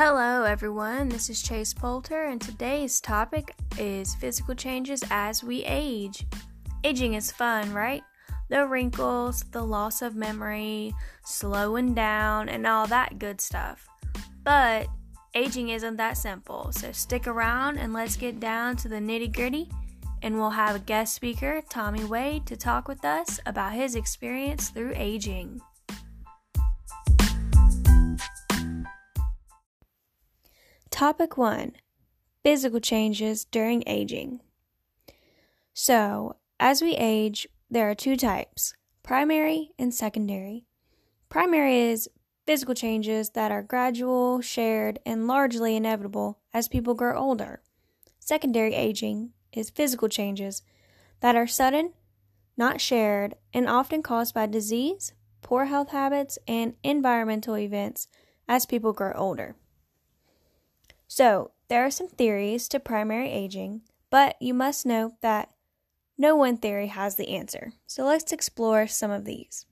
Hello, everyone. This is Chase Poulter, and today's topic is physical changes as we age. Aging is fun, right? The wrinkles, the loss of memory, slowing down, and all that good stuff. But aging isn't that simple, so stick around and let's get down to the nitty gritty. And we'll have a guest speaker, Tommy Wade, to talk with us about his experience through aging. Topic 1 Physical changes during aging. So, as we age, there are two types primary and secondary. Primary is physical changes that are gradual, shared, and largely inevitable as people grow older. Secondary aging is physical changes that are sudden, not shared, and often caused by disease, poor health habits, and environmental events as people grow older. So, there are some theories to primary aging, but you must note that no one theory has the answer. So, let's explore some of these.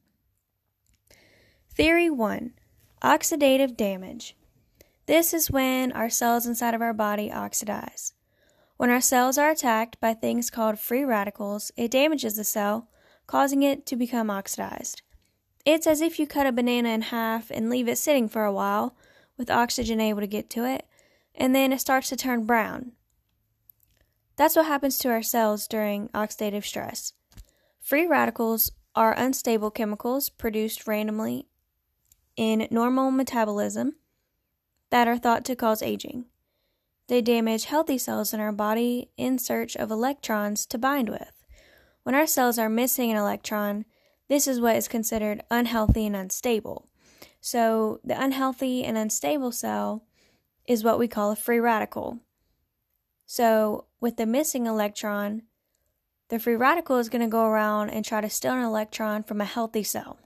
Theory 1 Oxidative damage. This is when our cells inside of our body oxidize. When our cells are attacked by things called free radicals, it damages the cell, causing it to become oxidized. It's as if you cut a banana in half and leave it sitting for a while, with oxygen able to get to it, and then it starts to turn brown. That's what happens to our cells during oxidative stress. Free radicals are unstable chemicals produced randomly in normal metabolism that are thought to cause aging. They damage healthy cells in our body in search of electrons to bind with. When our cells are missing an electron, this is what is considered unhealthy and unstable. So, the unhealthy and unstable cell is what we call a free radical. So, with the missing electron, the free radical is going to go around and try to steal an electron from a healthy cell.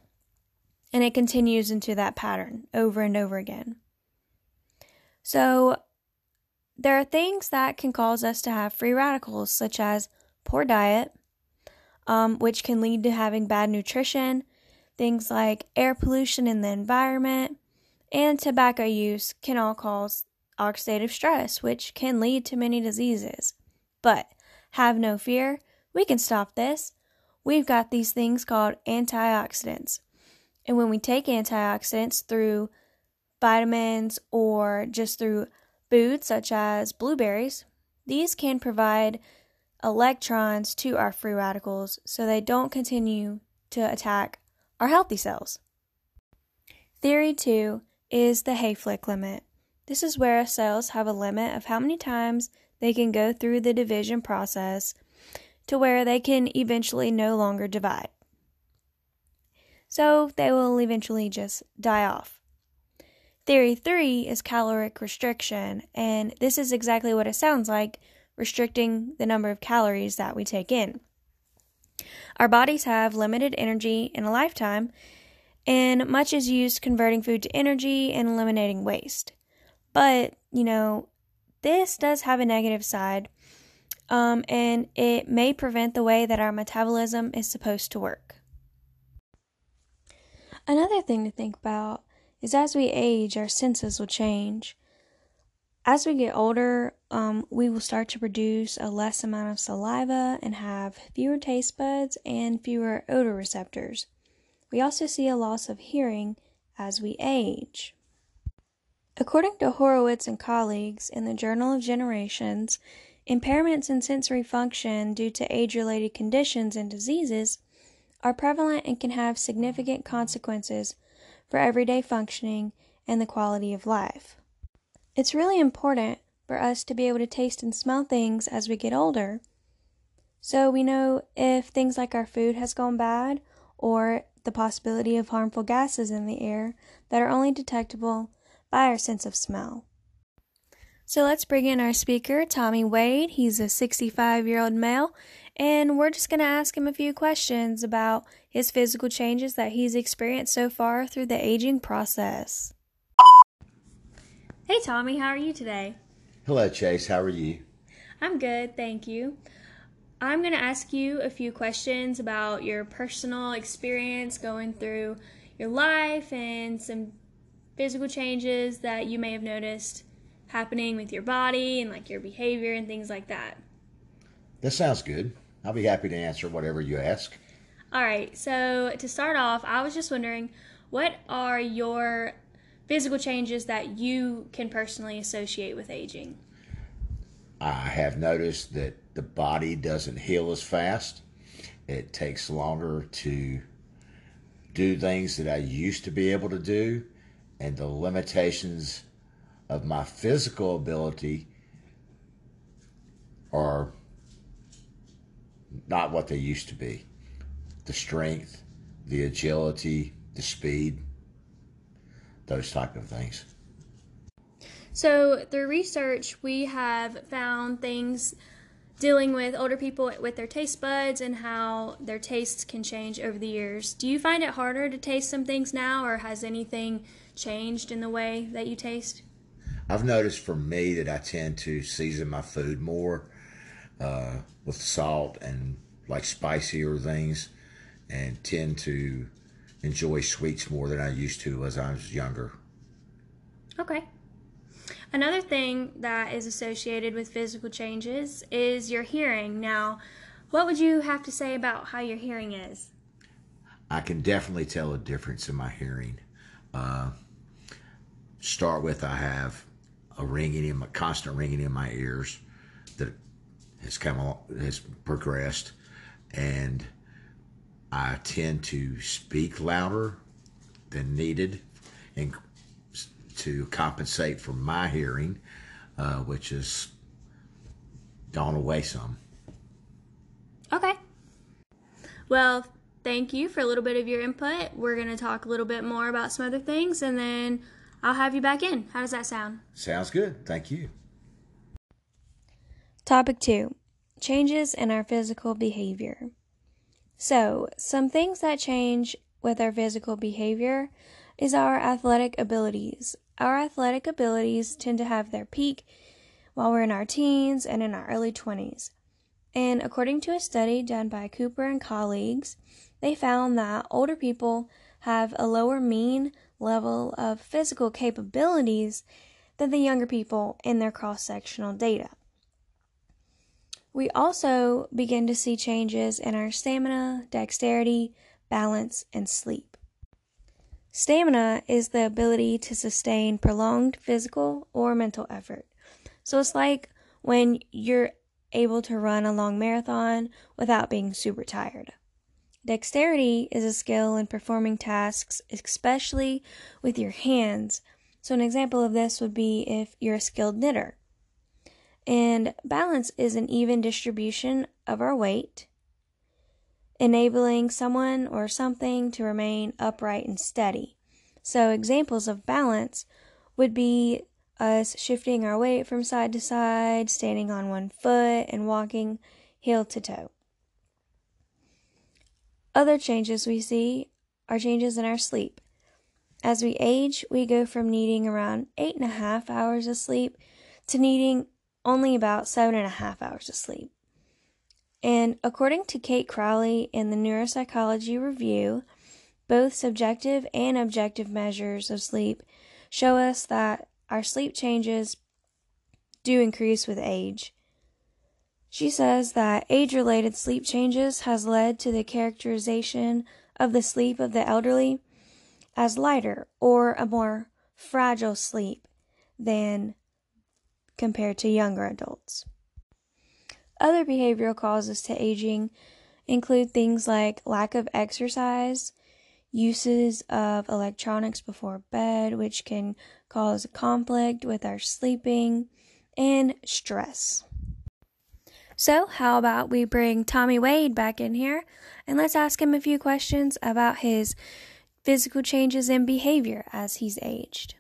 And it continues into that pattern over and over again. So, there are things that can cause us to have free radicals, such as poor diet, um, which can lead to having bad nutrition, things like air pollution in the environment, and tobacco use can all cause oxidative stress, which can lead to many diseases. But have no fear, we can stop this. We've got these things called antioxidants. And when we take antioxidants through vitamins or just through food such as blueberries, these can provide electrons to our free radicals so they don't continue to attack our healthy cells. Theory 2 is the Hayflick limit. This is where cells have a limit of how many times they can go through the division process to where they can eventually no longer divide. So they will eventually just die off. Theory 3 is caloric restriction, and this is exactly what it sounds like restricting the number of calories that we take in. Our bodies have limited energy in a lifetime, and much is used converting food to energy and eliminating waste. But, you know, this does have a negative side, um, and it may prevent the way that our metabolism is supposed to work. Another thing to think about is as we age, our senses will change. As we get older, um, we will start to produce a less amount of saliva and have fewer taste buds and fewer odor receptors. We also see a loss of hearing as we age. According to Horowitz and colleagues in the Journal of Generations, impairments in sensory function due to age related conditions and diseases are prevalent and can have significant consequences for everyday functioning and the quality of life. It's really important for us to be able to taste and smell things as we get older. So we know if things like our food has gone bad or the possibility of harmful gases in the air that are only detectable by our sense of smell. So let's bring in our speaker, Tommy Wade. He's a 65 year old male, and we're just going to ask him a few questions about his physical changes that he's experienced so far through the aging process. Hey, Tommy, how are you today? Hello, Chase. How are you? I'm good, thank you. I'm going to ask you a few questions about your personal experience going through your life and some physical changes that you may have noticed happening with your body and like your behavior and things like that. That sounds good. I'll be happy to answer whatever you ask. All right, so to start off, I was just wondering what are your physical changes that you can personally associate with aging? I have noticed that the body doesn't heal as fast. It takes longer to do things that I used to be able to do, and the limitations of my physical ability are not what they used to be. The strength, the agility, the speed, those type of things. So, through research, we have found things dealing with older people with their taste buds and how their tastes can change over the years. Do you find it harder to taste some things now, or has anything changed in the way that you taste? I've noticed for me that I tend to season my food more uh, with salt and like spicier things, and tend to enjoy sweets more than I used to as I was younger. Okay. Another thing that is associated with physical changes is your hearing. Now, what would you have to say about how your hearing is? I can definitely tell a difference in my hearing. Uh, start with, I have a ringing in my constant ringing in my ears that has come along, has progressed, and I tend to speak louder than needed, and to compensate for my hearing, uh, which is gone away some. Okay. Well, thank you for a little bit of your input. We're going to talk a little bit more about some other things and then I'll have you back in. How does that sound? Sounds good. Thank you. Topic 2 Changes in our physical behavior. So, some things that change with our physical behavior is our athletic abilities. Our athletic abilities tend to have their peak while we're in our teens and in our early 20s. And according to a study done by Cooper and colleagues, they found that older people have a lower mean level of physical capabilities than the younger people in their cross sectional data. We also begin to see changes in our stamina, dexterity, balance, and sleep. Stamina is the ability to sustain prolonged physical or mental effort. So it's like when you're able to run a long marathon without being super tired. Dexterity is a skill in performing tasks, especially with your hands. So, an example of this would be if you're a skilled knitter. And balance is an even distribution of our weight enabling someone or something to remain upright and steady. So, examples of balance would be us shifting our weight from side to side, standing on one foot, and walking heel to toe. Other changes we see are changes in our sleep. As we age, we go from needing around eight and a half hours of sleep to needing only about seven and a half hours of sleep. And according to Kate Crowley in the Neuropsychology Review, both subjective and objective measures of sleep show us that our sleep changes do increase with age. She says that age related sleep changes has led to the characterization of the sleep of the elderly as lighter or a more fragile sleep than compared to younger adults. Other behavioral causes to aging include things like lack of exercise, uses of electronics before bed, which can cause a conflict with our sleeping, and stress. So, how about we bring Tommy Wade back in here and let's ask him a few questions about his physical changes in behavior as he's aged.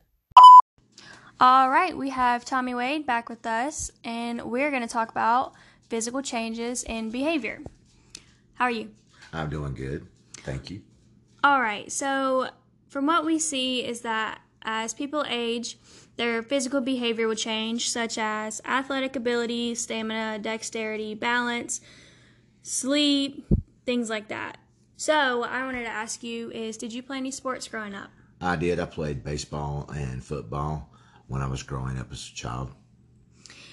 All right, we have Tommy Wade back with us, and we're going to talk about physical changes in behavior. How are you? I'm doing good. Thank you. All right. So, from what we see, is that as people age, their physical behavior will change, such as athletic ability, stamina, dexterity, balance, sleep, things like that. So, what I wanted to ask you is Did you play any sports growing up? I did. I played baseball and football when I was growing up as a child.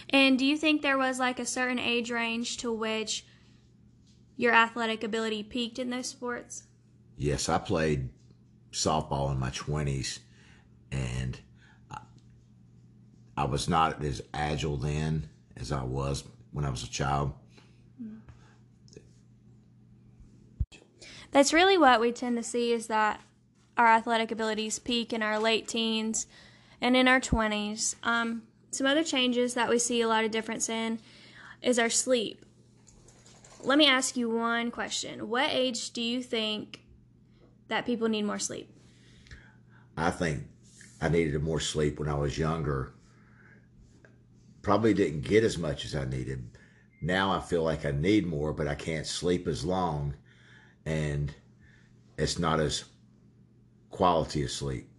And do you think there was like a certain age range to which your athletic ability peaked in those sports? Yes, I played softball in my 20s and I, was not as agile then as I was when I was a child. That's really what we tend to see is that our athletic abilities peak in our late teens and in our 20s. Um, some other changes that we see a lot of difference in is our sleep. Let me ask you one question. What age do you think that people need more sleep? I think I needed more sleep when I was younger. Probably didn't get as much as I needed. Now I feel like I need more, but I can't sleep as long and it's not as quality of sleep.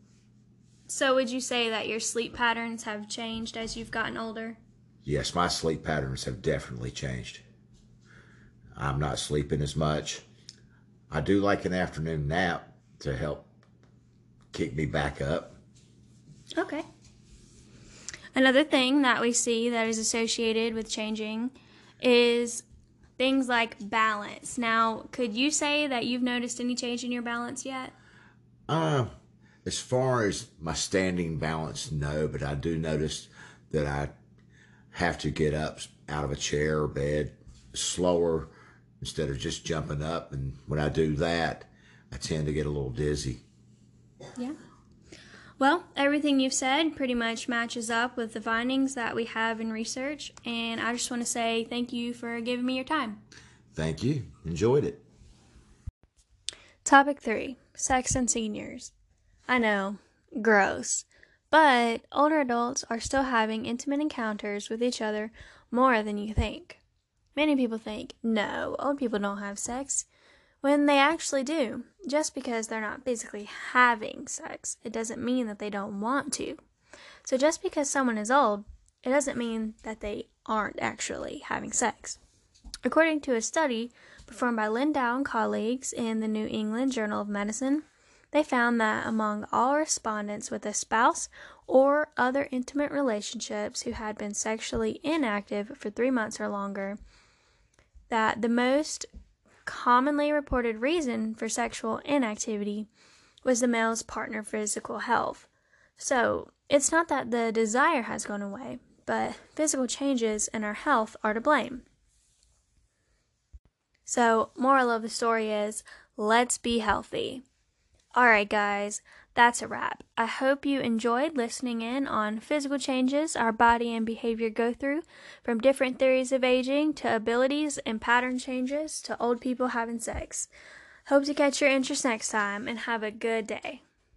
So, would you say that your sleep patterns have changed as you've gotten older? Yes, my sleep patterns have definitely changed. I'm not sleeping as much. I do like an afternoon nap to help kick me back up. Okay. Another thing that we see that is associated with changing is things like balance. Now, could you say that you've noticed any change in your balance yet? Uh, as far as my standing balance, no, but I do notice that I have to get up out of a chair or bed slower instead of just jumping up. And when I do that, I tend to get a little dizzy. Yeah. Well, everything you've said pretty much matches up with the findings that we have in research, and I just want to say thank you for giving me your time. Thank you. Enjoyed it. Topic 3 Sex and Seniors. I know, gross. But older adults are still having intimate encounters with each other more than you think. Many people think, no, old people don't have sex when they actually do. Just because they're not physically having sex, it doesn't mean that they don't want to. So just because someone is old, it doesn't mean that they aren't actually having sex. According to a study performed by Lindau and colleagues in the New England Journal of Medicine, they found that among all respondents with a spouse or other intimate relationships who had been sexually inactive for three months or longer, that the most commonly reported reason for sexual inactivity was the male's partner physical health. So, it's not that the desire has gone away, but physical changes in our health are to blame. So, moral of the story is let's be healthy. Alright, guys, that's a wrap. I hope you enjoyed listening in on physical changes our body and behavior go through, from different theories of aging to abilities and pattern changes to old people having sex. Hope to catch your interest next time and have a good day.